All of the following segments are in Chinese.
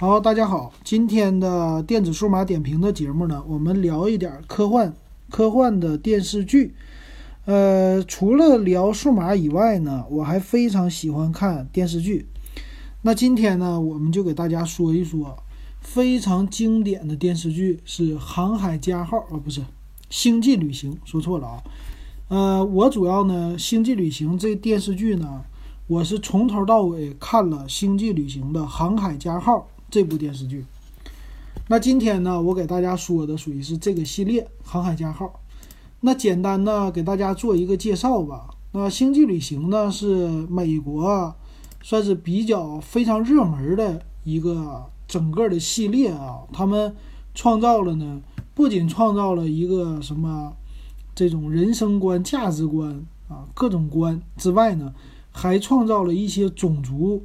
好，大家好，今天的电子数码点评的节目呢，我们聊一点科幻科幻的电视剧。呃，除了聊数码以外呢，我还非常喜欢看电视剧。那今天呢，我们就给大家说一说非常经典的电视剧是《航海家号》啊，不是《星际旅行》，说错了啊。呃，我主要呢，《星际旅行》这电视剧呢。我是从头到尾看了《星际旅行》的《航海家号》这部电视剧。那今天呢，我给大家说的属于是这个系列《航海家号》。那简单的给大家做一个介绍吧。那《星际旅行》呢是美国算是比较非常热门的一个整个的系列啊。他们创造了呢，不仅创造了一个什么这种人生观、价值观啊各种观之外呢。还创造了一些种族，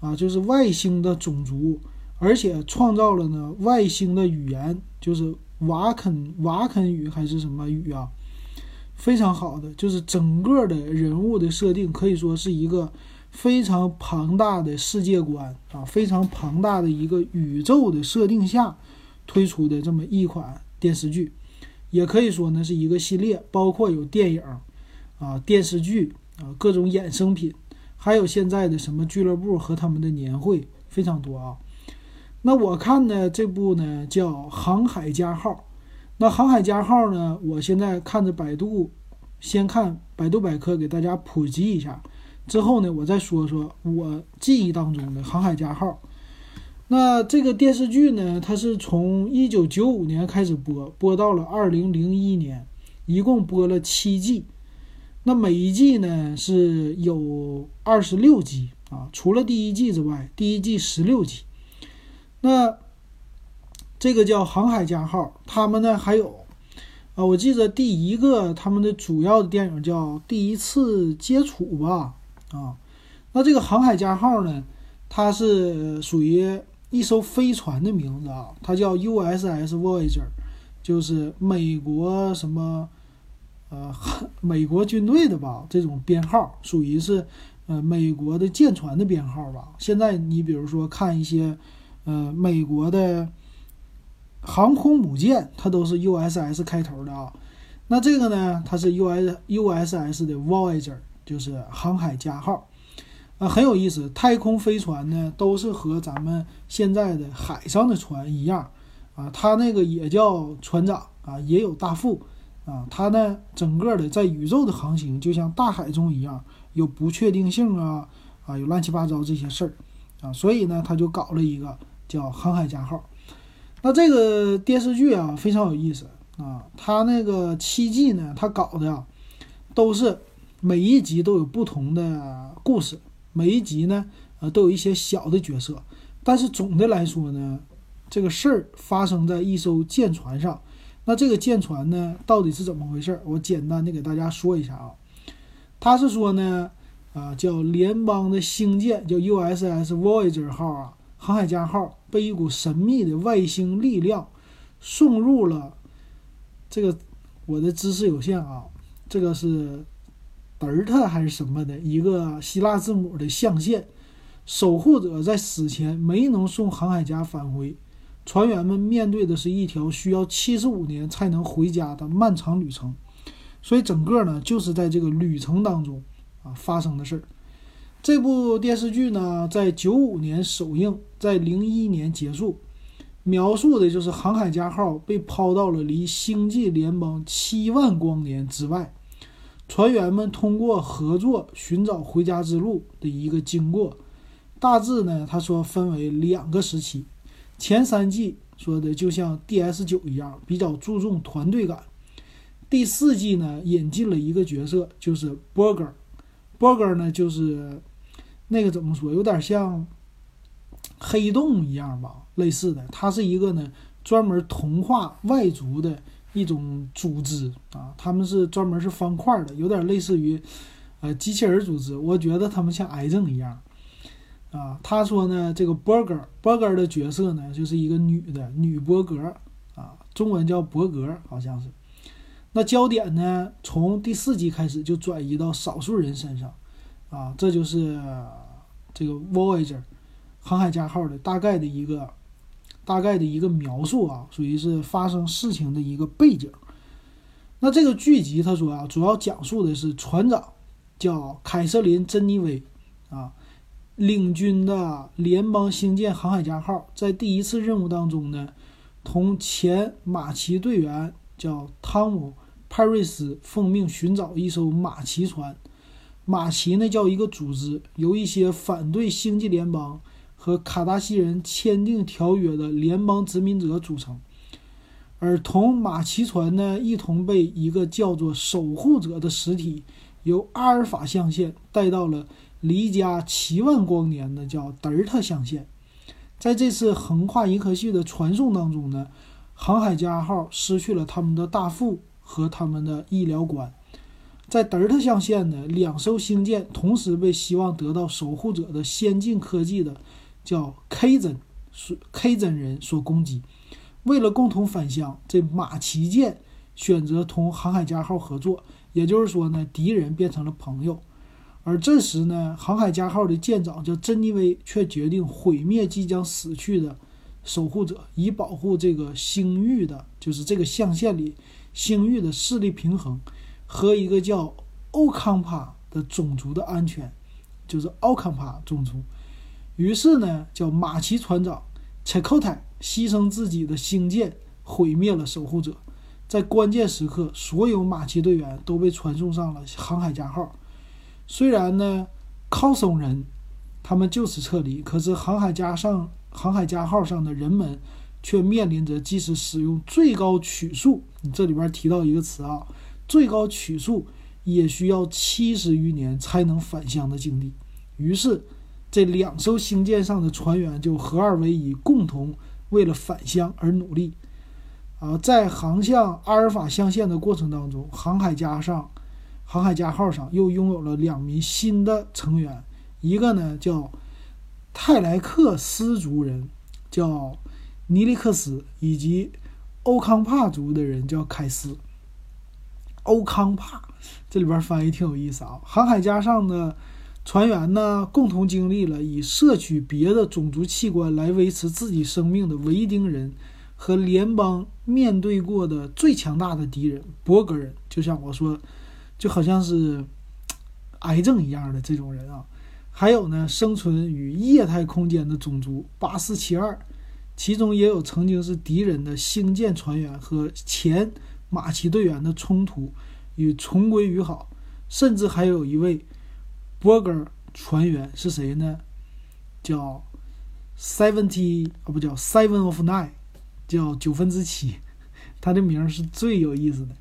啊，就是外星的种族，而且创造了呢外星的语言，就是瓦肯瓦肯语还是什么语啊？非常好的，就是整个的人物的设定可以说是一个非常庞大的世界观啊，非常庞大的一个宇宙的设定下推出的这么一款电视剧，也可以说呢是一个系列，包括有电影啊电视剧。啊，各种衍生品，还有现在的什么俱乐部和他们的年会非常多啊。那我看的这部呢叫《航海家号》，那《航海家号》呢，我现在看着百度，先看百度百科给大家普及一下，之后呢，我再说说我记忆当中的《航海家号》。那这个电视剧呢，它是从一九九五年开始播，播到了二零零一年，一共播了七季。那每一季呢是有二十六集啊，除了第一季之外，第一季十六集。那这个叫《航海家号》，他们呢还有啊，我记得第一个他们的主要的电影叫《第一次接触》吧啊。那这个《航海家号》呢，它是属于一艘飞船的名字啊，它叫 USS Voyager，就是美国什么。呃，美国军队的吧，这种编号属于是，呃，美国的舰船的编号吧。现在你比如说看一些，呃，美国的航空母舰，它都是 USS 开头的啊。那这个呢，它是 US USS 的 Voyager，就是航海家号，啊，很有意思。太空飞船呢，都是和咱们现在的海上的船一样，啊，它那个也叫船长啊，也有大副。啊，它呢，整个的在宇宙的航行就像大海中一样，有不确定性啊，啊，有乱七八糟这些事儿，啊，所以呢，他就搞了一个叫《航海家号》。那这个电视剧啊，非常有意思啊，它那个七季呢，它搞的啊，都是每一集都有不同的故事，每一集呢，呃，都有一些小的角色，但是总的来说呢，这个事儿发生在一艘舰船上。那这个舰船呢，到底是怎么回事？我简单的给大家说一下啊。他是说呢，啊，叫联邦的星舰，叫 USS Voyager 号啊，航海家号被一股神秘的外星力量送入了这个，我的知识有限啊，这个是德尔塔还是什么的一个希腊字母的象限，守护者在死前没能送航海家返回。船员们面对的是一条需要七十五年才能回家的漫长旅程，所以整个呢就是在这个旅程当中啊发生的事儿。这部电视剧呢在九五年首映，在零一年结束，描述的就是航海家号被抛到了离星际联邦七万光年之外，船员们通过合作寻找回家之路的一个经过。大致呢，他说分为两个时期。前三季说的就像 DS 九一样，比较注重团队感。第四季呢，引进了一个角色，就是 Burger。Burger 呢，就是那个怎么说，有点像黑洞一样吧，类似的。它是一个呢，专门同化外族的一种组织啊，他们是专门是方块的，有点类似于呃机器人组织。我觉得他们像癌症一样。啊，他说呢，这个伯格伯格的角色呢，就是一个女的女伯格啊，中文叫伯格，好像是。那焦点呢，从第四集开始就转移到少数人身上，啊，这就是这个 Voyager 航海家号的大概的一个大概的一个描述啊，属于是发生事情的一个背景。那这个剧集他说啊，主要讲述的是船长叫凯瑟琳·珍妮薇啊，领军的联邦星舰航海家号在第一次任务当中呢，同前马奇队员叫汤姆·派瑞斯奉命寻找一艘马奇船。马奇呢叫一个组织，由一些反对星际联邦和卡达西人签订条约的联邦殖民者组成。而同马奇船呢一同被一个叫做守护者的实体由阿尔法象限带到了离家七万光年的叫德尔塔象限。在这次横跨银河系的传送当中呢，航海家号失去了他们的大副和他们的医疗官。在德尔塔象限呢，两艘星舰同时被希望得到守护者的先进科技的叫 K 真所 K 真人所攻击。为了共同返乡，这马奇舰选择同航海家号合作，也就是说呢，敌人变成了朋友。而这时呢，航海家号的舰长叫珍妮薇，却决定毁灭即将死去的守护者，以保护这个星域的，就是这个象限里星域的势力平衡。和一个叫欧康帕的种族的安全，就是奥康帕种族。于是呢，叫马奇船长切克泰牺牲自己的星舰，毁灭了守护者。在关键时刻，所有马奇队员都被传送上了航海家号。虽然呢，靠松人他们就此撤离，可是航海家上航海家号上的人们却面临着即使使用最高曲速，你这里边提到一个词啊。最高曲速也需要七十余年才能返乡的境地。于是，这两艘星舰上的船员就合二为一，共同为了返乡而努力。啊，在航向阿尔法象限的过程当中，航海家上，航海家号上又拥有了两名新的成员，一个呢叫泰莱克斯族人，叫尼利克斯，以及欧康帕族的人叫凯斯。欧康帕，这里边翻译挺有意思啊。航海家上的船员呢，共同经历了以摄取别的种族器官来维持自己生命的维丁人，和联邦面对过的最强大的敌人伯格人，就像我说，就好像是癌症一样的这种人啊。还有呢，生存于液态空间的种族八四七二，其中也有曾经是敌人的星舰船员和前。马奇队员的冲突与重归于好，甚至还有一位波格船员是谁呢？叫 Seventy 啊，不叫 Seven of Nine，叫九分之七。他的名是最有意思的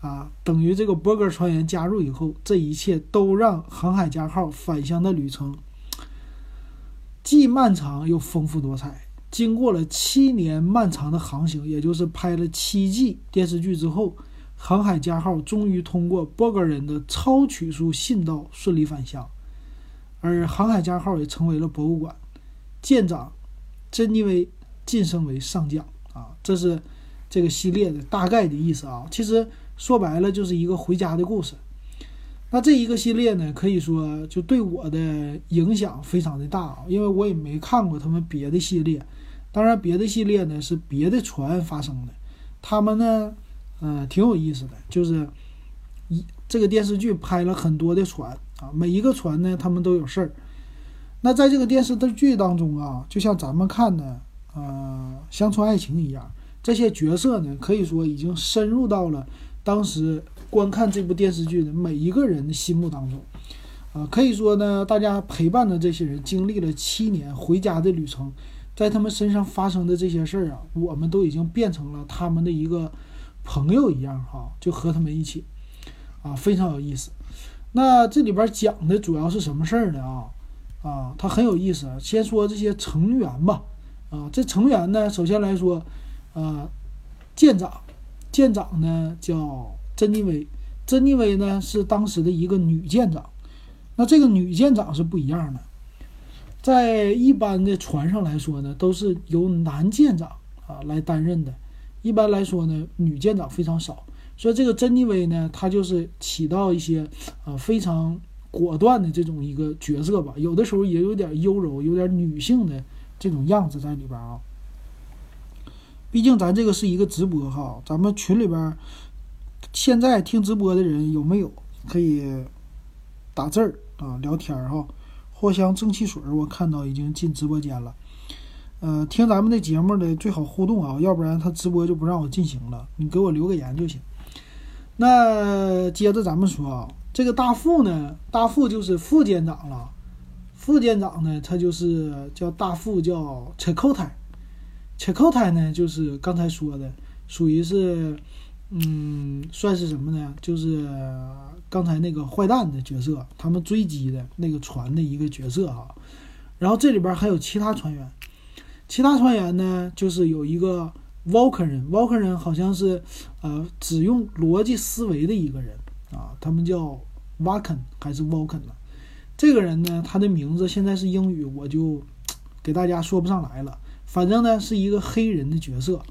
啊！等于这个波格船员加入以后，这一切都让航海家号返乡的旅程既漫长又丰富多彩。经过了七年漫长的航行，也就是拍了七季电视剧之后，航海家号终于通过波格人的超曲速信道顺利返乡，而航海家号也成为了博物馆。舰长珍妮薇晋升为上将啊，这是这个系列的大概的意思啊。其实说白了就是一个回家的故事。那这一个系列呢，可以说就对我的影响非常的大啊，因为我也没看过他们别的系列。当然，别的系列呢是别的船发生的，他们呢，呃，挺有意思的，就是一这个电视剧拍了很多的船啊，每一个船呢，他们都有事儿。那在这个电视剧当中啊，就像咱们看的呃《乡村爱情》一样，这些角色呢，可以说已经深入到了当时观看这部电视剧的每一个人的心目当中，啊，可以说呢，大家陪伴的这些人经历了七年回家的旅程。在他们身上发生的这些事儿啊，我们都已经变成了他们的一个朋友一样哈，就和他们一起啊，非常有意思。那这里边讲的主要是什么事儿呢？啊啊，它很有意思。先说这些成员吧。啊，这成员呢，首先来说，呃，舰长，舰长呢叫珍妮薇，珍妮薇呢是当时的一个女舰长。那这个女舰长是不一样的。在一般的船上来说呢，都是由男舰长啊来担任的。一般来说呢，女舰长非常少。所以这个珍妮薇呢，她就是起到一些啊非常果断的这种一个角色吧，有的时候也有点优柔，有点女性的这种样子在里边啊。毕竟咱这个是一个直播哈，咱们群里边现在听直播的人有没有可以打字儿啊聊天儿哈？藿香正气水我看到已经进直播间了。呃，听咱们的节目的最好互动啊，要不然他直播就不让我进行了。你给我留个言就行。那接着咱们说啊，这个大副呢，大副就是副舰长了。副舰长呢，他就是叫大副，叫切扣台。切扣台呢，就是刚才说的，属于是，嗯，算是什么呢？就是刚才那个坏蛋的角色，他们追击的那个船的一个角色哈。然后这里边还有其他船员，其他船员呢，就是有一个 Walker 人，Walker 人好像是呃只用逻辑思维的一个人啊，他们叫 Walken 还是 Walken 呢？这个人呢，他的名字现在是英语，我就给大家说不上来了。反正呢是一个黑人的角色，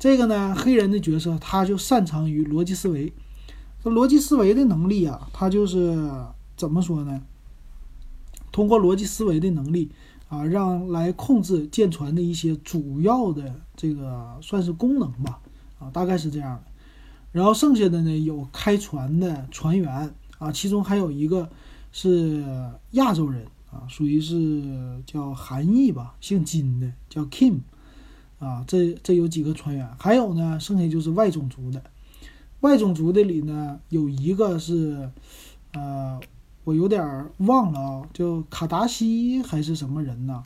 这个呢黑人的角色他就擅长于逻辑思维，这逻辑思维的能力啊，他就是怎么说呢？通过逻辑思维的能力啊，让来控制舰船的一些主要的这个算是功能吧啊，大概是这样的。然后剩下的呢有开船的船员啊，其中还有一个是亚洲人。啊，属于是叫韩裔吧，姓金的叫 Kim，啊，这这有几个船员，还有呢，剩下就是外种族的。外种族的里呢，有一个是，呃，我有点忘了啊，叫卡达西还是什么人呢？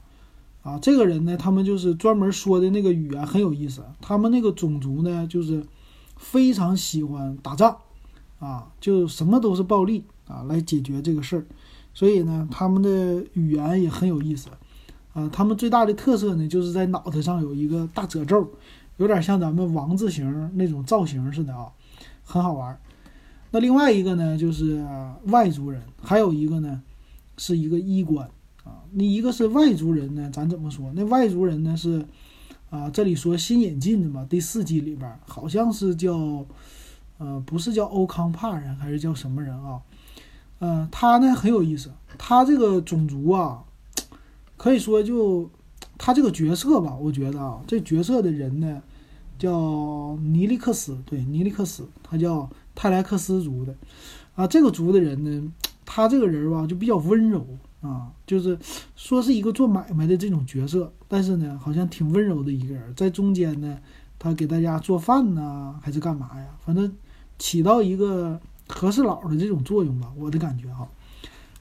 啊，这个人呢，他们就是专门说的那个语言很有意思，他们那个种族呢，就是非常喜欢打仗，啊，就什么都是暴力啊来解决这个事儿。所以呢，他们的语言也很有意思，啊，他们最大的特色呢，就是在脑袋上有一个大褶皱，有点像咱们王字形那种造型似的啊，很好玩。那另外一个呢，就是外族人，还有一个呢，是一个医官啊。那一个是外族人呢，咱怎么说？那外族人呢是啊，这里说新引进的嘛，第四季里边好像是叫呃，不是叫欧康帕人，还是叫什么人啊？嗯，他呢很有意思，他这个种族啊，可以说就他这个角色吧，我觉得啊，这角色的人呢叫尼利克斯，对，尼利克斯，他叫泰莱克斯族的啊。这个族的人呢，他这个人吧就比较温柔啊，就是说是一个做买卖的这种角色，但是呢，好像挺温柔的一个人，在中间呢，他给大家做饭呢，还是干嘛呀？反正起到一个。和事佬的这种作用吧，我的感觉哈。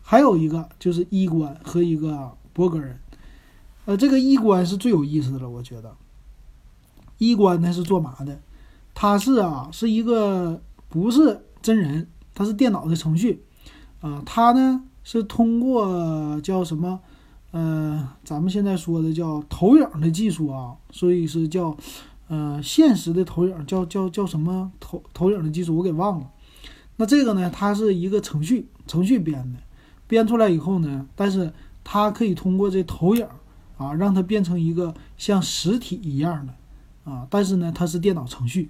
还有一个就是衣冠和一个博格人，呃，这个医官是最有意思的了，我觉得。医官呢是做嘛的？他是啊，是一个不是真人，他是电脑的程序啊。他呢是通过叫什么？呃，咱们现在说的叫投影的技术啊，所以是叫呃现实的投影，叫叫叫什么投投影的技术？我给忘了。那这个呢，它是一个程序，程序编的，编出来以后呢，但是它可以通过这投影啊，让它变成一个像实体一样的啊，但是呢，它是电脑程序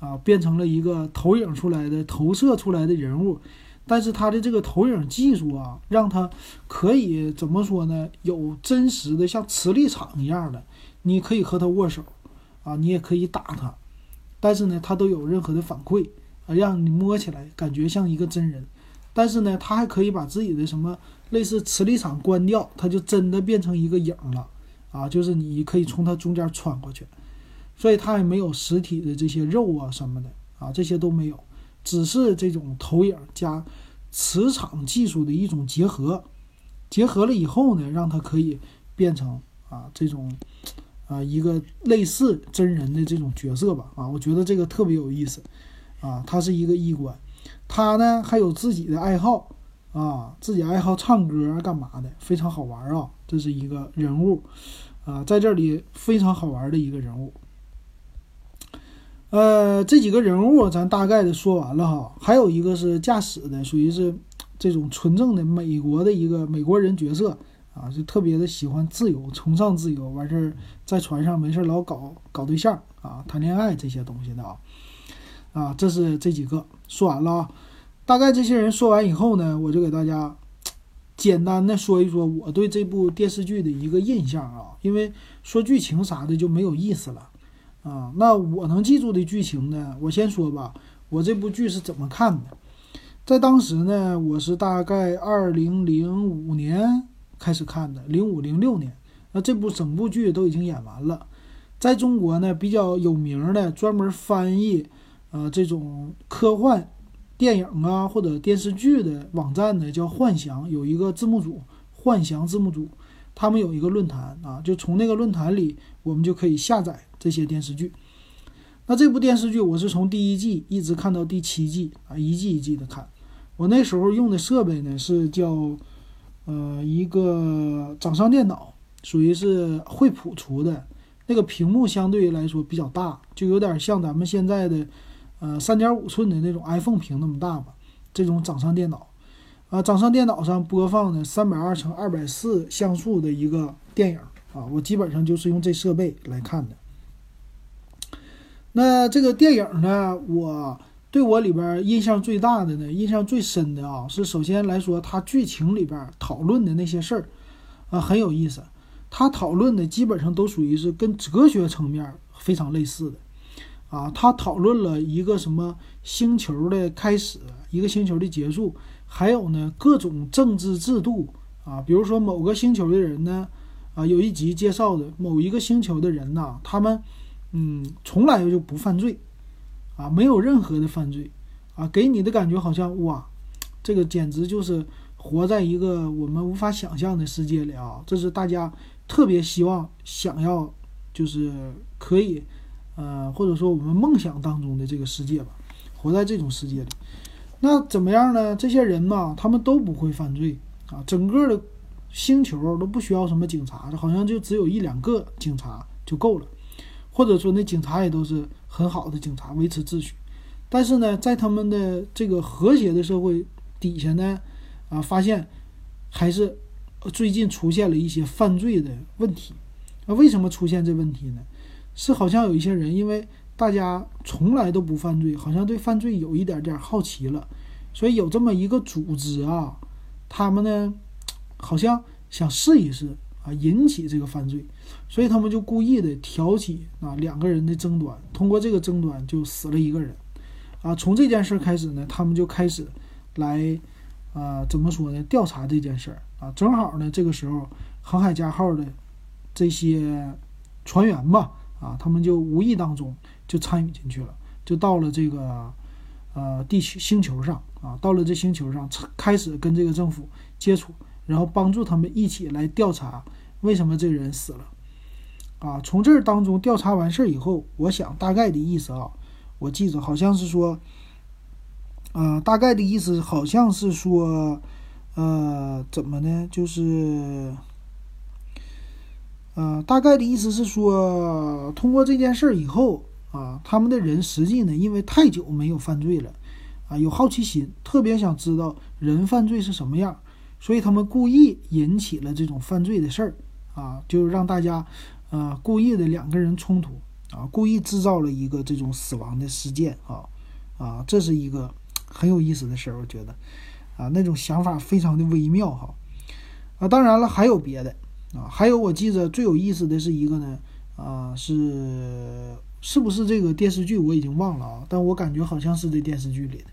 啊，变成了一个投影出来的、投射出来的人物，但是它的这个投影技术啊，让它可以怎么说呢？有真实的像磁力场一样的，你可以和它握手啊，你也可以打它，但是呢，它都有任何的反馈。啊，让你摸起来感觉像一个真人，但是呢，他还可以把自己的什么类似磁力场关掉，它就真的变成一个影了，啊，就是你可以从它中间穿过去，所以它也没有实体的这些肉啊什么的啊，这些都没有，只是这种投影加磁场技术的一种结合，结合了以后呢，让它可以变成啊这种啊一个类似真人的这种角色吧，啊，我觉得这个特别有意思。啊，他是一个医官，他呢还有自己的爱好啊，自己爱好唱歌干嘛的，非常好玩啊。这是一个人物啊，在这里非常好玩的一个人物。呃，这几个人物咱大概的说完了哈，还有一个是驾驶的，属于是这种纯正的美国的一个美国人角色啊，就特别的喜欢自由，崇尚自由，完事儿在船上没事老搞搞对象啊，谈恋爱这些东西的啊。啊，这是这几个说完了啊。大概这些人说完以后呢，我就给大家简单的说一说我对这部电视剧的一个印象啊，因为说剧情啥的就没有意思了啊。那我能记住的剧情呢，我先说吧，我这部剧是怎么看的？在当时呢，我是大概二零零五年开始看的，零五零六年，那这部整部剧都已经演完了。在中国呢，比较有名的专门翻译呃这种科幻。电影啊，或者电视剧的网站呢，叫幻想，有一个字幕组，幻想字幕组，他们有一个论坛啊，就从那个论坛里，我们就可以下载这些电视剧。那这部电视剧，我是从第一季一直看到第七季啊，一季一季的看。我那时候用的设备呢是叫呃一个掌上电脑，属于是惠普出的，那个屏幕相对来说比较大，就有点像咱们现在的。呃，三点五寸的那种 iPhone 屏那么大吧，这种掌上电脑，啊，掌上电脑上播放的三百二乘二百四像素的一个电影啊，我基本上就是用这设备来看的。那这个电影呢，我对我里边印象最大的呢，印象最深的啊，是首先来说，它剧情里边讨论的那些事儿啊很有意思，它讨论的基本上都属于是跟哲学层面非常类似的。啊，他讨论了一个什么星球的开始，一个星球的结束，还有呢各种政治制度啊，比如说某个星球的人呢，啊有一集介绍的某一个星球的人呐，他们嗯从来就不犯罪，啊没有任何的犯罪，啊给你的感觉好像哇，这个简直就是活在一个我们无法想象的世界里啊，这是大家特别希望想要就是可以。呃，或者说我们梦想当中的这个世界吧，活在这种世界里，那怎么样呢？这些人呢，他们都不会犯罪啊，整个的星球都不需要什么警察，好像就只有一两个警察就够了，或者说那警察也都是很好的警察，维持秩序。但是呢，在他们的这个和谐的社会底下呢，啊，发现还是最近出现了一些犯罪的问题。那为什么出现这问题呢？是好像有一些人，因为大家从来都不犯罪，好像对犯罪有一点点好奇了，所以有这么一个组织啊，他们呢，好像想试一试啊，引起这个犯罪，所以他们就故意的挑起啊两个人的争端，通过这个争端就死了一个人，啊，从这件事开始呢，他们就开始来啊怎么说呢？调查这件事儿啊，正好呢这个时候航海家号的这些船员吧。啊，他们就无意当中就参与进去了，就到了这个呃地球星球上啊，到了这星球上，开始跟这个政府接触，然后帮助他们一起来调查为什么这个人死了。啊，从这儿当中调查完事儿以后，我想大概的意思啊，我记着好像是说，呃，大概的意思好像是说，呃，怎么呢？就是。呃，大概的意思是说，通过这件事儿以后啊，他们的人实际呢，因为太久没有犯罪了，啊，有好奇心，特别想知道人犯罪是什么样，所以他们故意引起了这种犯罪的事儿，啊，就让大家，呃，故意的两个人冲突，啊，故意制造了一个这种死亡的事件，啊，啊，这是一个很有意思的事儿，我觉得，啊，那种想法非常的微妙，哈，啊，当然了，还有别的。啊，还有我记得最有意思的是一个呢，啊，是是不是这个电视剧我已经忘了啊，但我感觉好像是这电视剧里的，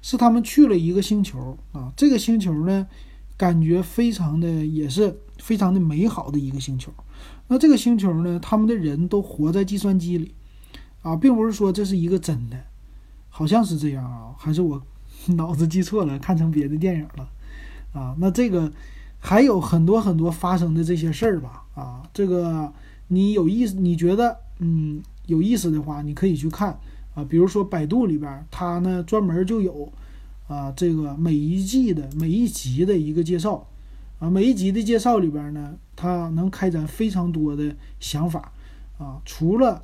是他们去了一个星球啊，这个星球呢，感觉非常的也是非常的美好的一个星球，那这个星球呢，他们的人都活在计算机里，啊，并不是说这是一个真的，好像是这样啊，还是我 脑子记错了，看成别的电影了，啊，那这个。还有很多很多发生的这些事儿吧，啊，这个你有意思，你觉得嗯有意思的话，你可以去看啊，比如说百度里边，它呢专门就有啊这个每一季的每一集的一个介绍，啊每一集的介绍里边呢，它能开展非常多的想法啊，除了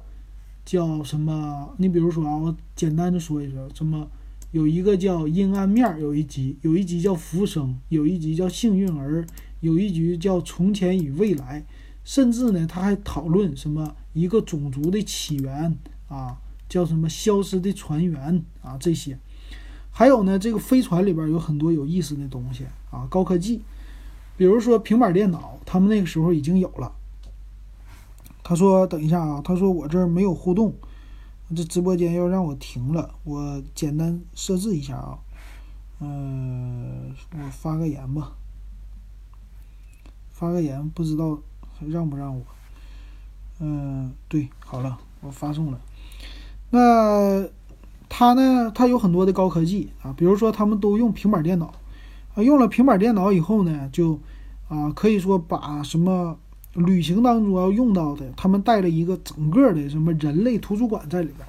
叫什么，你比如说啊，我简单的说一说什么。有一个叫阴暗面，有一集，有一集叫浮生，有一集叫幸运儿，有一集叫从前与未来，甚至呢，他还讨论什么一个种族的起源啊，叫什么消失的船员啊这些，还有呢，这个飞船里边有很多有意思的东西啊，高科技，比如说平板电脑，他们那个时候已经有了。他说：“等一下啊，他说我这儿没有互动，这直播间要让我停了，我简单设置一下啊，嗯，我发个言吧，发个言，不知道让不让我？嗯，对，好了，我发送了。那他呢？他有很多的高科技啊，比如说他们都用平板电脑啊，用了平板电脑以后呢，就啊，可以说把什么。”旅行当中要用到的，他们带了一个整个的什么人类图书馆在里边，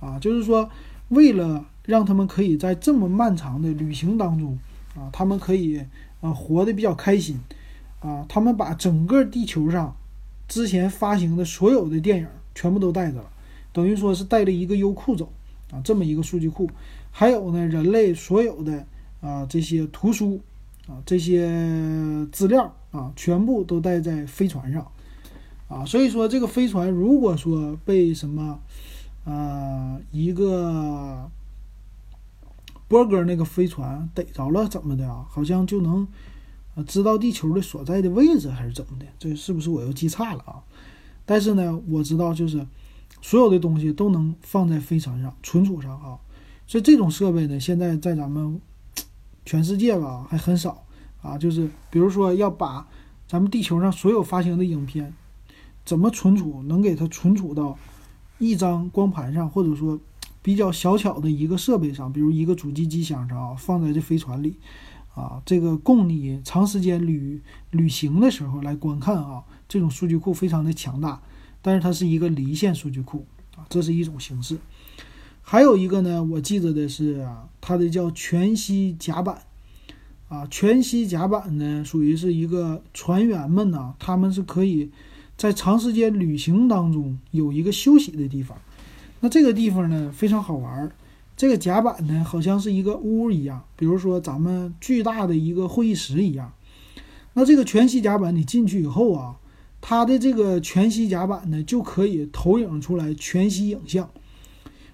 啊，就是说为了让他们可以在这么漫长的旅行当中，啊，他们可以啊活得比较开心，啊，他们把整个地球上之前发行的所有的电影全部都带着了，等于说是带了一个优酷走，啊，这么一个数据库，还有呢，人类所有的啊这些图书。啊，这些资料啊，全部都带在飞船上，啊，所以说这个飞船如果说被什么，啊，一个波哥那个飞船逮着了怎么的啊？好像就能知道地球的所在的位置还是怎么的？这是不是我又记差了啊？但是呢，我知道就是所有的东西都能放在飞船上存储上啊，所以这种设备呢，现在在咱们。全世界吧还很少啊，就是比如说要把咱们地球上所有发行的影片怎么存储，能给它存储到一张光盘上，或者说比较小巧的一个设备上，比如一个主机机箱上啊，放在这飞船里啊，这个供你长时间旅旅行的时候来观看啊，这种数据库非常的强大，但是它是一个离线数据库啊，这是一种形式。还有一个呢，我记得的是啊，它的叫全息甲板，啊，全息甲板呢，属于是一个船员们呢，他们是可以在长时间旅行当中有一个休息的地方。那这个地方呢，非常好玩儿。这个甲板呢，好像是一个屋一样，比如说咱们巨大的一个会议室一样。那这个全息甲板，你进去以后啊，它的这个全息甲板呢，就可以投影出来全息影像。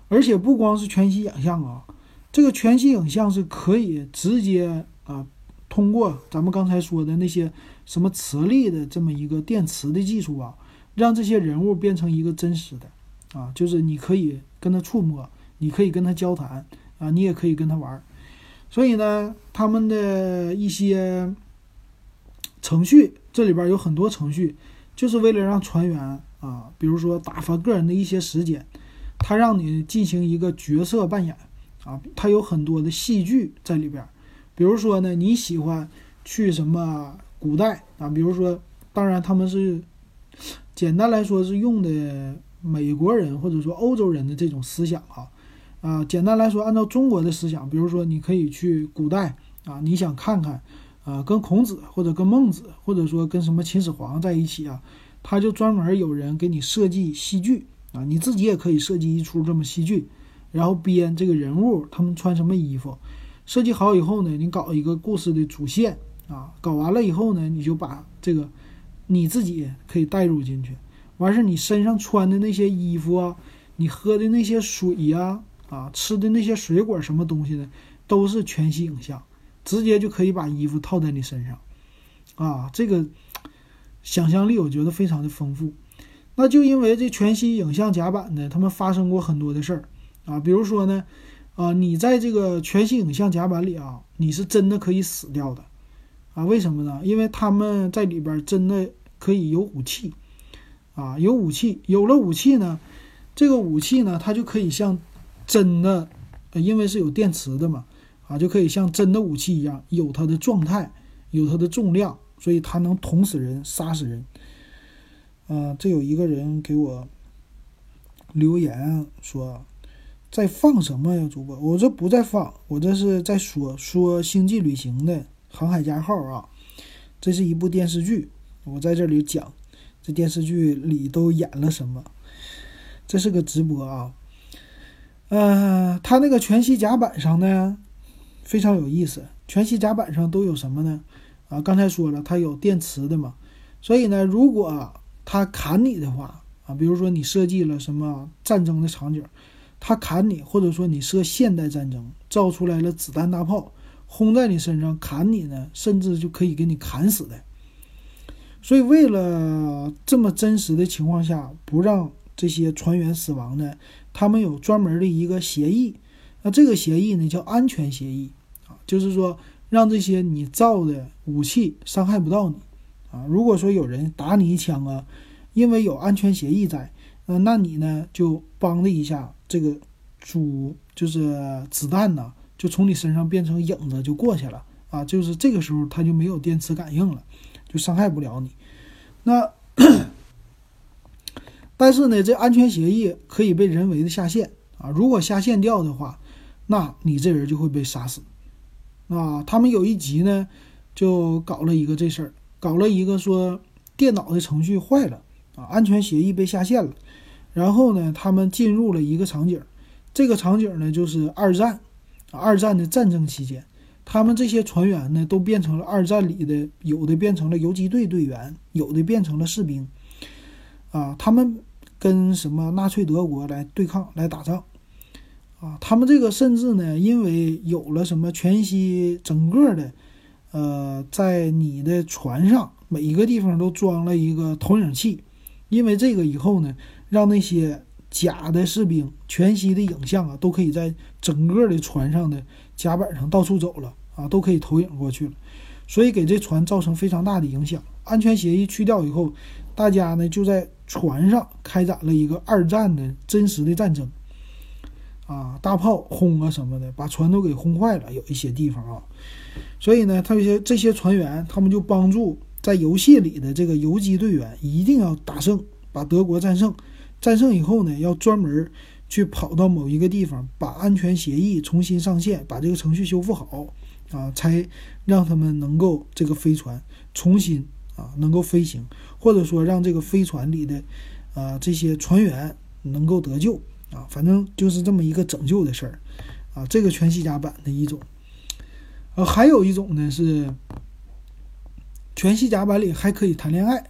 而且不光是全息影像啊，这个全息影像是可以直接啊，通过咱们刚才说的那些什么磁力的这么一个电磁的技术啊，让这些人物变成一个真实的啊，就是你可以跟他触摸，你可以跟他交谈啊，你也可以跟他玩。所以呢，他们的一些程序，这里边有很多程序，就是为了让船员啊，比如说打发个人的一些时间。他让你进行一个角色扮演，啊，他有很多的戏剧在里边，比如说呢，你喜欢去什么古代啊？比如说，当然他们是简单来说是用的美国人或者说欧洲人的这种思想啊，啊，简单来说按照中国的思想，比如说你可以去古代啊，你想看看啊，跟孔子或者跟孟子或者说跟什么秦始皇在一起啊，他就专门有人给你设计戏剧。你自己也可以设计一出这么戏剧，然后编这个人物他们穿什么衣服，设计好以后呢，你搞一个故事的主线啊，搞完了以后呢，你就把这个你自己可以带入进去，完事你身上穿的那些衣服啊，你喝的那些水呀，啊，吃的那些水果什么东西的，都是全息影像，直接就可以把衣服套在你身上，啊，这个想象力我觉得非常的丰富。那就因为这全息影像甲板呢，他们发生过很多的事儿啊，比如说呢，啊，你在这个全息影像甲板里啊，你是真的可以死掉的，啊，为什么呢？因为他们在里边真的可以有武器，啊，有武器，有了武器呢，这个武器呢，它就可以像真的，因为是有电池的嘛，啊，就可以像真的武器一样，有它的状态，有它的重量，所以它能捅死人，杀死人。啊，这有一个人给我留言说，在放什么呀，主播？我这不在放，我这是在说说星际旅行的航海家号啊。这是一部电视剧，我在这里讲这电视剧里都演了什么。这是个直播啊。嗯，它那个全息甲板上呢，非常有意思。全息甲板上都有什么呢？啊，刚才说了，它有电池的嘛，所以呢，如果他砍你的话啊，比如说你设计了什么战争的场景，他砍你，或者说你设现代战争造出来了子弹大炮轰在你身上砍你呢，甚至就可以给你砍死的。所以为了这么真实的情况下不让这些船员死亡呢，他们有专门的一个协议。那这个协议呢叫安全协议啊，就是说让这些你造的武器伤害不到你啊。如果说有人打你一枪啊，因为有安全协议在，呃，那你呢就帮了一下这个主，就是子弹呢就从你身上变成影子就过去了啊，就是这个时候它就没有电磁感应了，就伤害不了你。那 但是呢，这安全协议可以被人为的下线啊，如果下线掉的话。那你这人就会被杀死，啊，他们有一集呢，就搞了一个这事儿，搞了一个说电脑的程序坏了啊，安全协议被下线了，然后呢，他们进入了一个场景，这个场景呢就是二战，二战的战争期间，他们这些船员呢都变成了二战里的，有的变成了游击队队员，有的变成了士兵，啊，他们跟什么纳粹德国来对抗来打仗。啊，他们这个甚至呢，因为有了什么全息整个的，呃，在你的船上每一个地方都装了一个投影器，因为这个以后呢，让那些假的士兵全息的影像啊，都可以在整个的船上的甲板上到处走了啊，都可以投影过去了，所以给这船造成非常大的影响。安全协议去掉以后，大家呢就在船上开展了一个二战的真实的战争。啊，大炮轰啊什么的，把船都给轰坏了。有一些地方啊，所以呢，他有些这些船员，他们就帮助在游戏里的这个游击队员一定要打胜，把德国战胜。战胜以后呢，要专门去跑到某一个地方，把安全协议重新上线，把这个程序修复好啊，才让他们能够这个飞船重新啊能够飞行，或者说让这个飞船里的啊这些船员能够得救。啊，反正就是这么一个拯救的事儿，啊，这个全息甲板的一种，呃，还有一种呢是全息甲板里还可以谈恋爱，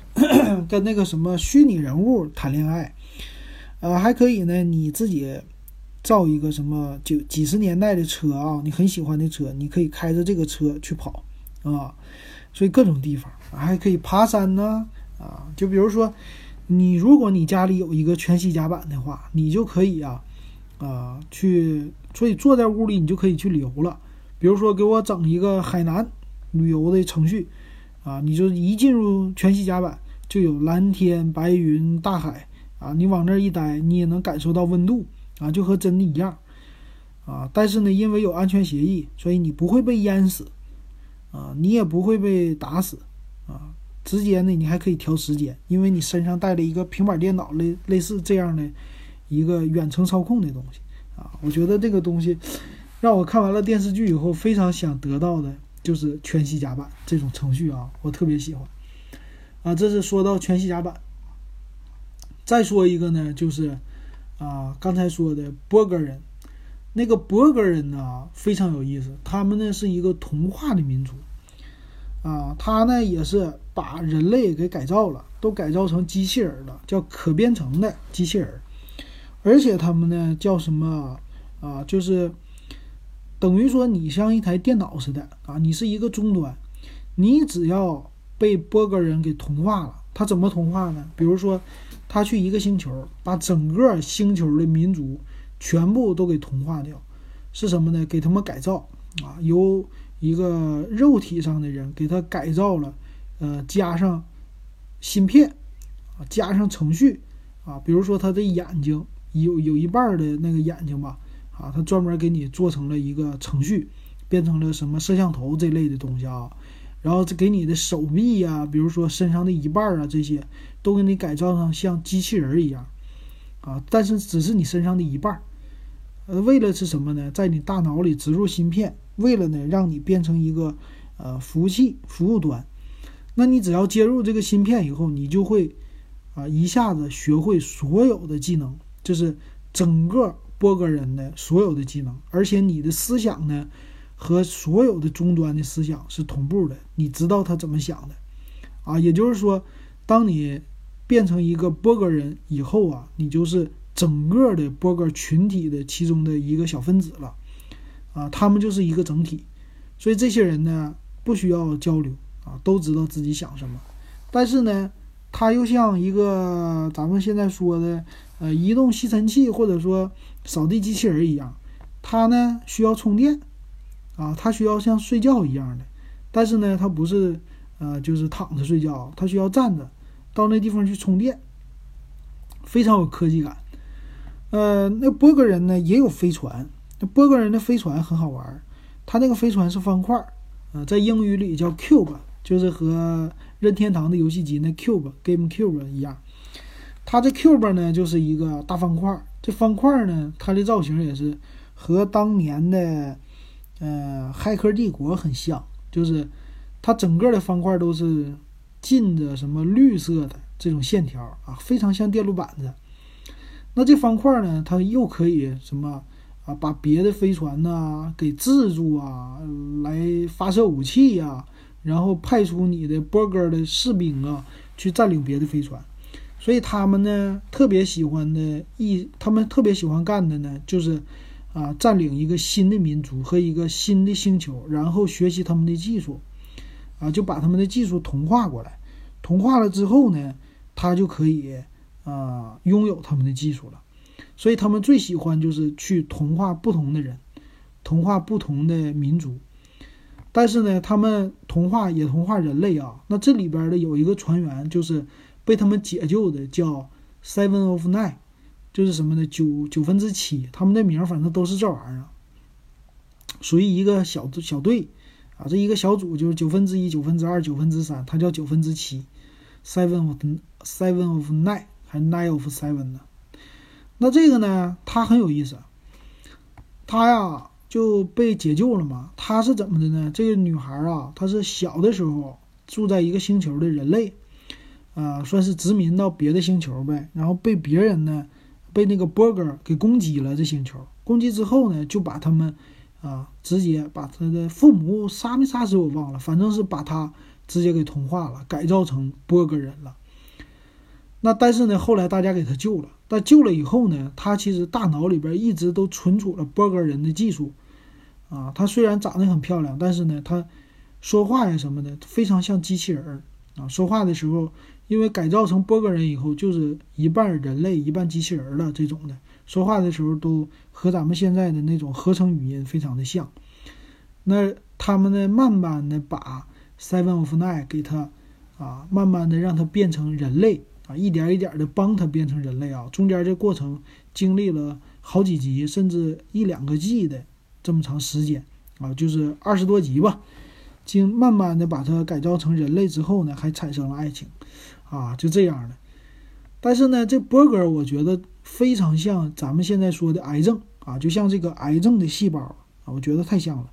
跟那个什么虚拟人物谈恋爱，呃，还可以呢，你自己造一个什么就几十年代的车啊，你很喜欢的车，你可以开着这个车去跑啊，所以各种地方还可以爬山呢，啊，就比如说。你如果你家里有一个全息甲板的话，你就可以啊，啊去，所以坐在屋里你就可以去旅游了。比如说给我整一个海南旅游的程序，啊，你就一进入全息甲板就有蓝天白云大海啊，你往那儿一待，你也能感受到温度啊，就和真的一样啊。但是呢，因为有安全协议，所以你不会被淹死啊，你也不会被打死时间呢，你还可以调时间，因为你身上带了一个平板电脑类类似这样的一个远程操控的东西啊。我觉得这个东西让我看完了电视剧以后非常想得到的就是全息甲板这种程序啊，我特别喜欢啊。这是说到全息甲板，再说一个呢，就是啊刚才说的波格人，那个波格人呢非常有意思，他们呢是一个童话的民族。啊，他呢也是把人类给改造了，都改造成机器人了，叫可编程的机器人。而且他们呢叫什么啊？就是等于说你像一台电脑似的啊，你是一个终端，你只要被波哥人给同化了，他怎么同化呢？比如说他去一个星球，把整个星球的民族全部都给同化掉，是什么呢？给他们改造啊，由。一个肉体上的人给他改造了，呃，加上芯片啊，加上程序啊，比如说他的眼睛有有一半的那个眼睛吧，啊，他专门给你做成了一个程序，变成了什么摄像头这类的东西啊，然后给你的手臂呀，比如说身上的一半啊，这些都给你改造成像机器人一样啊，但是只是你身上的一半，呃，为了是什么呢？在你大脑里植入芯片。为了呢，让你变成一个呃服务器服务端，那你只要接入这个芯片以后，你就会啊一下子学会所有的技能，就是整个波格人的所有的技能，而且你的思想呢和所有的终端的思想是同步的，你知道他怎么想的。啊，也就是说，当你变成一个波格人以后啊，你就是整个的波哥群体的其中的一个小分子了，啊，他们就是一个整体，所以这些人呢不需要交流啊，都知道自己想什么，但是呢，他又像一个咱们现在说的呃移动吸尘器或者说扫地机器人一样，他呢需要充电，啊，他需要像睡觉一样的，但是呢，他不是呃就是躺着睡觉，他需要站着到那地方去充电。非常有科技感，呃，那波哥人呢也有飞船，那波哥人的飞船很好玩，他那个飞船是方块，呃，在英语里叫 cube，就是和任天堂的游戏机那 cube game cube 一样，它这 cube 呢就是一个大方块，这方块呢它的造型也是和当年的呃骇客帝国很像，就是它整个的方块都是浸着什么绿色的。这种线条啊，非常像电路板子。那这方块呢，它又可以什么啊？把别的飞船呐给制住啊，来发射武器呀，然后派出你的波哥的士兵啊，去占领别的飞船。所以他们呢，特别喜欢的一，他们特别喜欢干的呢，就是啊，占领一个新的民族和一个新的星球，然后学习他们的技术，啊，就把他们的技术同化过来。同化了之后呢？他就可以，啊，拥有他们的技术了，所以他们最喜欢就是去同化不同的人，同化不同的民族。但是呢，他们同化也同化人类啊。那这里边的有一个船员就是被他们解救的，叫 Seven of Nine，就是什么呢？九九分之七。他们的名反正都是这玩意儿，属于一个小小队啊。这一个小组就是九分之一、九分之二、九分之三，它叫九分之七。Seven of seven of nine 还 nine of seven 呢？那这个呢，他很有意思。他呀就被解救了嘛。他是怎么的呢？这个女孩啊，她是小的时候住在一个星球的人类，啊，算是殖民到别的星球呗。然后被别人呢，被那个波哥给攻击了。这星球攻击之后呢，就把他们啊，直接把他的父母杀没杀死我忘了，反正是把他。直接给同化了，改造成波哥人了。那但是呢，后来大家给他救了。但救了以后呢，他其实大脑里边一直都存储了波哥人的技术。啊，他虽然长得很漂亮，但是呢，他说话呀什么的非常像机器人儿啊。说话的时候，因为改造成波哥人以后，就是一半人类一半机器人了这种的。说话的时候都和咱们现在的那种合成语音非常的像。那他们呢，慢慢的把。Seven of Nine 给他啊，慢慢的让他变成人类啊，一点一点的帮他变成人类啊。中间这过程经历了好几集，甚至一两个季的这么长时间啊，就是二十多集吧。经慢慢的把他改造成人类之后呢，还产生了爱情啊，就这样的。但是呢，这波哥我觉得非常像咱们现在说的癌症啊，就像这个癌症的细胞啊，我觉得太像了。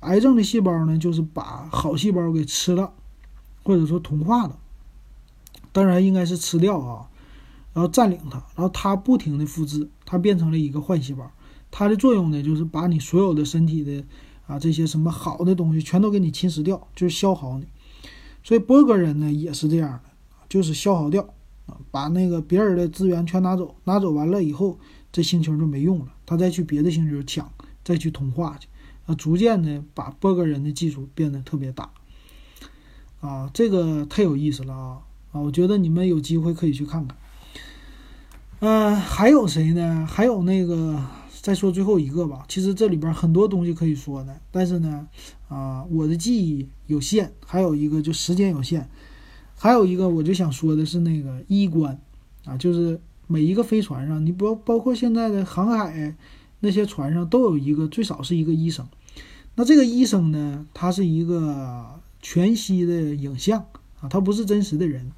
癌症的细胞呢，就是把好细胞给吃了，或者说同化了。当然应该是吃掉啊，然后占领它，然后它不停的复制，它变成了一个坏细胞。它的作用呢，就是把你所有的身体的啊这些什么好的东西全都给你侵蚀掉，就是消耗你。所以波格人呢也是这样的，就是消耗掉啊，把那个别人的资源全拿走，拿走完了以后，这星球就没用了，他再去别的星球抢，再去同化去。啊，逐渐的把波格人的技术变得特别大，啊，这个太有意思了啊！啊，我觉得你们有机会可以去看看。嗯，还有谁呢？还有那个，再说最后一个吧。其实这里边很多东西可以说的，但是呢，啊，我的记忆有限，还有一个就时间有限，还有一个我就想说的是那个医官，啊，就是每一个飞船上，你包包括现在的航海。那些船上都有一个，最少是一个医生。那这个医生呢，他是一个全息的影像啊，他不是真实的人。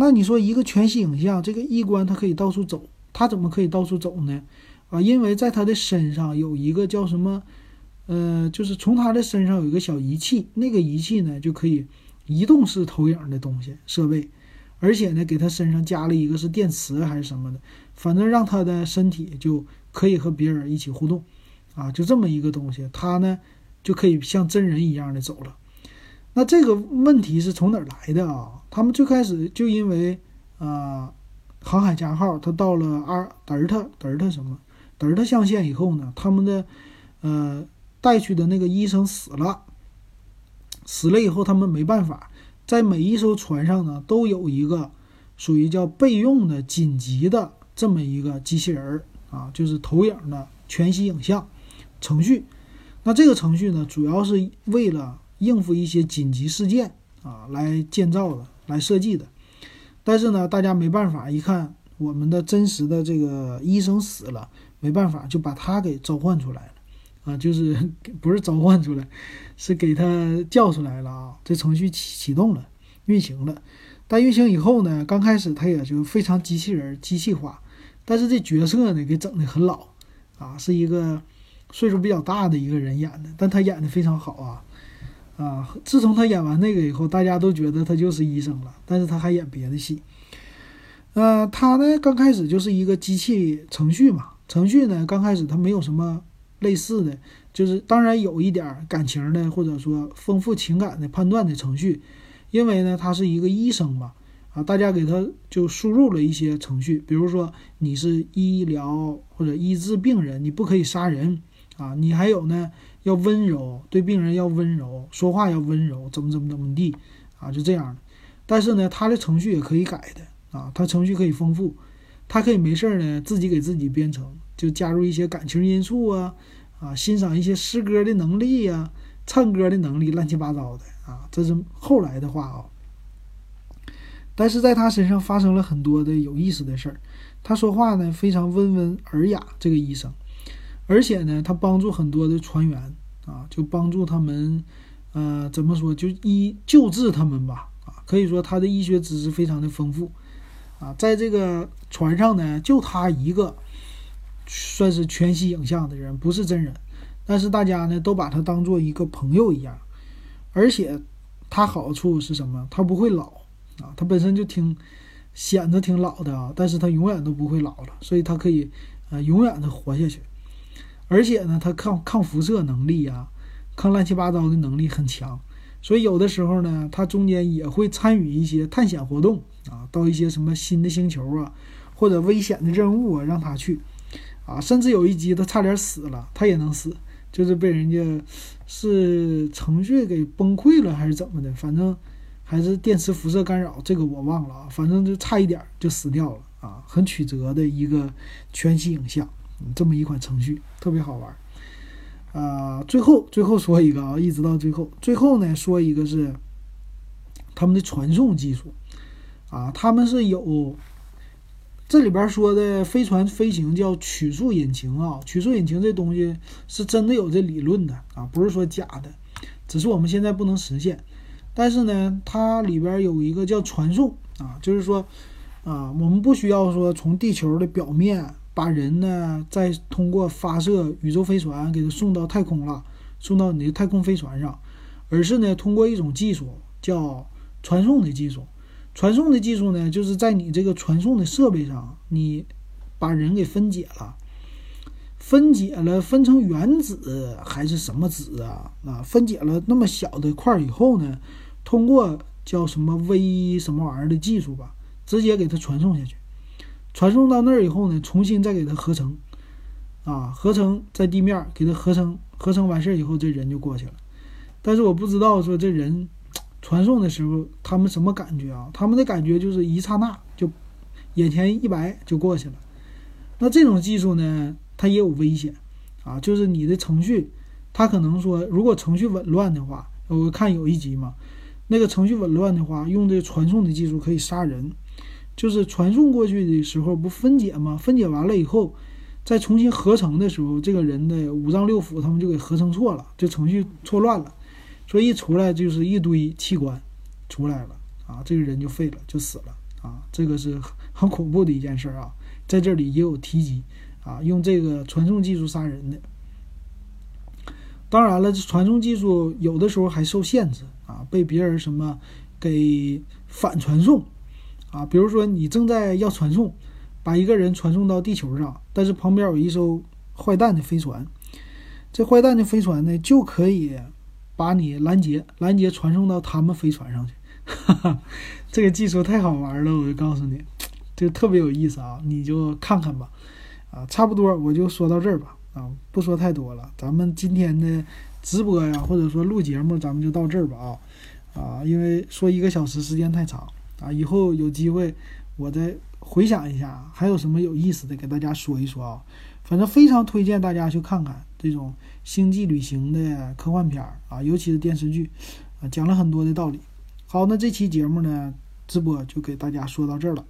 那你说一个全息影像，这个医官他可以到处走，他怎么可以到处走呢？啊，因为在他的身上有一个叫什么，呃，就是从他的身上有一个小仪器，那个仪器呢就可以移动式投影的东西设备，而且呢给他身上加了一个是电池还是什么的，反正让他的身体就。可以和别人一起互动，啊，就这么一个东西，他呢就可以像真人一样的走了。那这个问题是从哪儿来的啊？他们最开始就因为啊，航海家号，它到了阿德尔特德尔特什么德尔特象限以后呢，他们的呃带去的那个医生死了，死了以后他们没办法，在每一艘船上呢都有一个属于叫备用的紧急的这么一个机器人啊，就是投影的全息影像程序。那这个程序呢，主要是为了应付一些紧急事件啊来建造的，来设计的。但是呢，大家没办法，一看我们的真实的这个医生死了，没办法，就把他给召唤出来了，啊，就是不是召唤出来，是给他叫出来了啊。这程序启启动了，运行了。但运行以后呢，刚开始他也就非常机器人机器化，但是这角色呢给整的很老，啊，是一个岁数比较大的一个人演的，但他演的非常好啊。啊，自从他演完那个以后，大家都觉得他就是医生了。但是他还演别的戏。呃，他呢刚开始就是一个机器程序嘛，程序呢刚开始他没有什么类似的，就是当然有一点感情的或者说丰富情感的判断的程序，因为呢他是一个医生嘛，啊，大家给他就输入了一些程序，比如说你是医疗或者医治病人，你不可以杀人啊，你还有呢。要温柔，对病人要温柔，说话要温柔，怎么怎么怎么地啊？就这样的。但是呢，他的程序也可以改的啊，他程序可以丰富，他可以没事儿呢自己给自己编程，就加入一些感情因素啊啊，欣赏一些诗歌的能力呀，唱歌的能力，乱七八糟的啊。这是后来的话啊。但是在他身上发生了很多的有意思的事儿，他说话呢非常温文尔雅，这个医生。而且呢，他帮助很多的船员啊，就帮助他们，呃，怎么说，就医救治他们吧，啊，可以说他的医学知识非常的丰富，啊，在这个船上呢，就他一个算是全息影像的人，不是真人，但是大家呢都把他当做一个朋友一样，而且他好处是什么？他不会老啊，他本身就挺显得挺老的啊，但是他永远都不会老了，所以他可以呃永远的活下去。而且呢，它抗抗辐射能力啊，抗乱七八糟的能力很强，所以有的时候呢，它中间也会参与一些探险活动啊，到一些什么新的星球啊，或者危险的任务啊，让他去啊，甚至有一集他差点死了，他也能死，就是被人家是程序给崩溃了还是怎么的，反正还是电磁辐射干扰，这个我忘了啊，反正就差一点就死掉了啊，很曲折的一个全息影像。这么一款程序特别好玩，啊，最后最后说一个啊，一直到最后，最后呢说一个是他们的传送技术，啊，他们是有这里边说的飞船飞行叫曲速引擎啊，曲速引擎这东西是真的有这理论的啊，不是说假的，只是我们现在不能实现，但是呢，它里边有一个叫传送啊，就是说啊，我们不需要说从地球的表面。把人呢，再通过发射宇宙飞船给它送到太空了，送到你的太空飞船上，而是呢，通过一种技术叫传送的技术。传送的技术呢，就是在你这个传送的设备上，你把人给分解了，分解了，分成原子还是什么子啊？啊，分解了那么小的块以后呢，通过叫什么微什么玩意儿的技术吧，直接给它传送下去。传送到那儿以后呢，重新再给它合成，啊，合成在地面给它合成，合成完事儿以后，这人就过去了。但是我不知道说这人传送的时候他们什么感觉啊？他们的感觉就是一刹那就眼前一白就过去了。那这种技术呢，它也有危险啊，就是你的程序，它可能说如果程序紊乱的话，我看有一集嘛，那个程序紊乱的话，用这传送的技术可以杀人。就是传送过去的时候不分解吗？分解完了以后，再重新合成的时候，这个人的五脏六腑他们就给合成错了，这程序错乱了，所以一出来就是一堆器官出来了啊，这个人就废了，就死了啊，这个是很恐怖的一件事啊，在这里也有提及啊，用这个传送技术杀人的。当然了，这传送技术有的时候还受限制啊，被别人什么给反传送。啊，比如说你正在要传送，把一个人传送到地球上，但是旁边有一艘坏蛋的飞船，这坏蛋的飞船呢就可以把你拦截，拦截传送到他们飞船上去。哈哈，这个技术太好玩了，我就告诉你，就特别有意思啊，你就看看吧。啊，差不多我就说到这儿吧。啊，不说太多了，咱们今天的直播呀，或者说录节目，咱们就到这儿吧。啊啊，因为说一个小时时间太长啊，以后有机会我再回想一下，还有什么有意思的给大家说一说啊。反正非常推荐大家去看看这种星际旅行的科幻片儿啊，尤其是电视剧啊，讲了很多的道理。好，那这期节目呢，直播就给大家说到这儿了。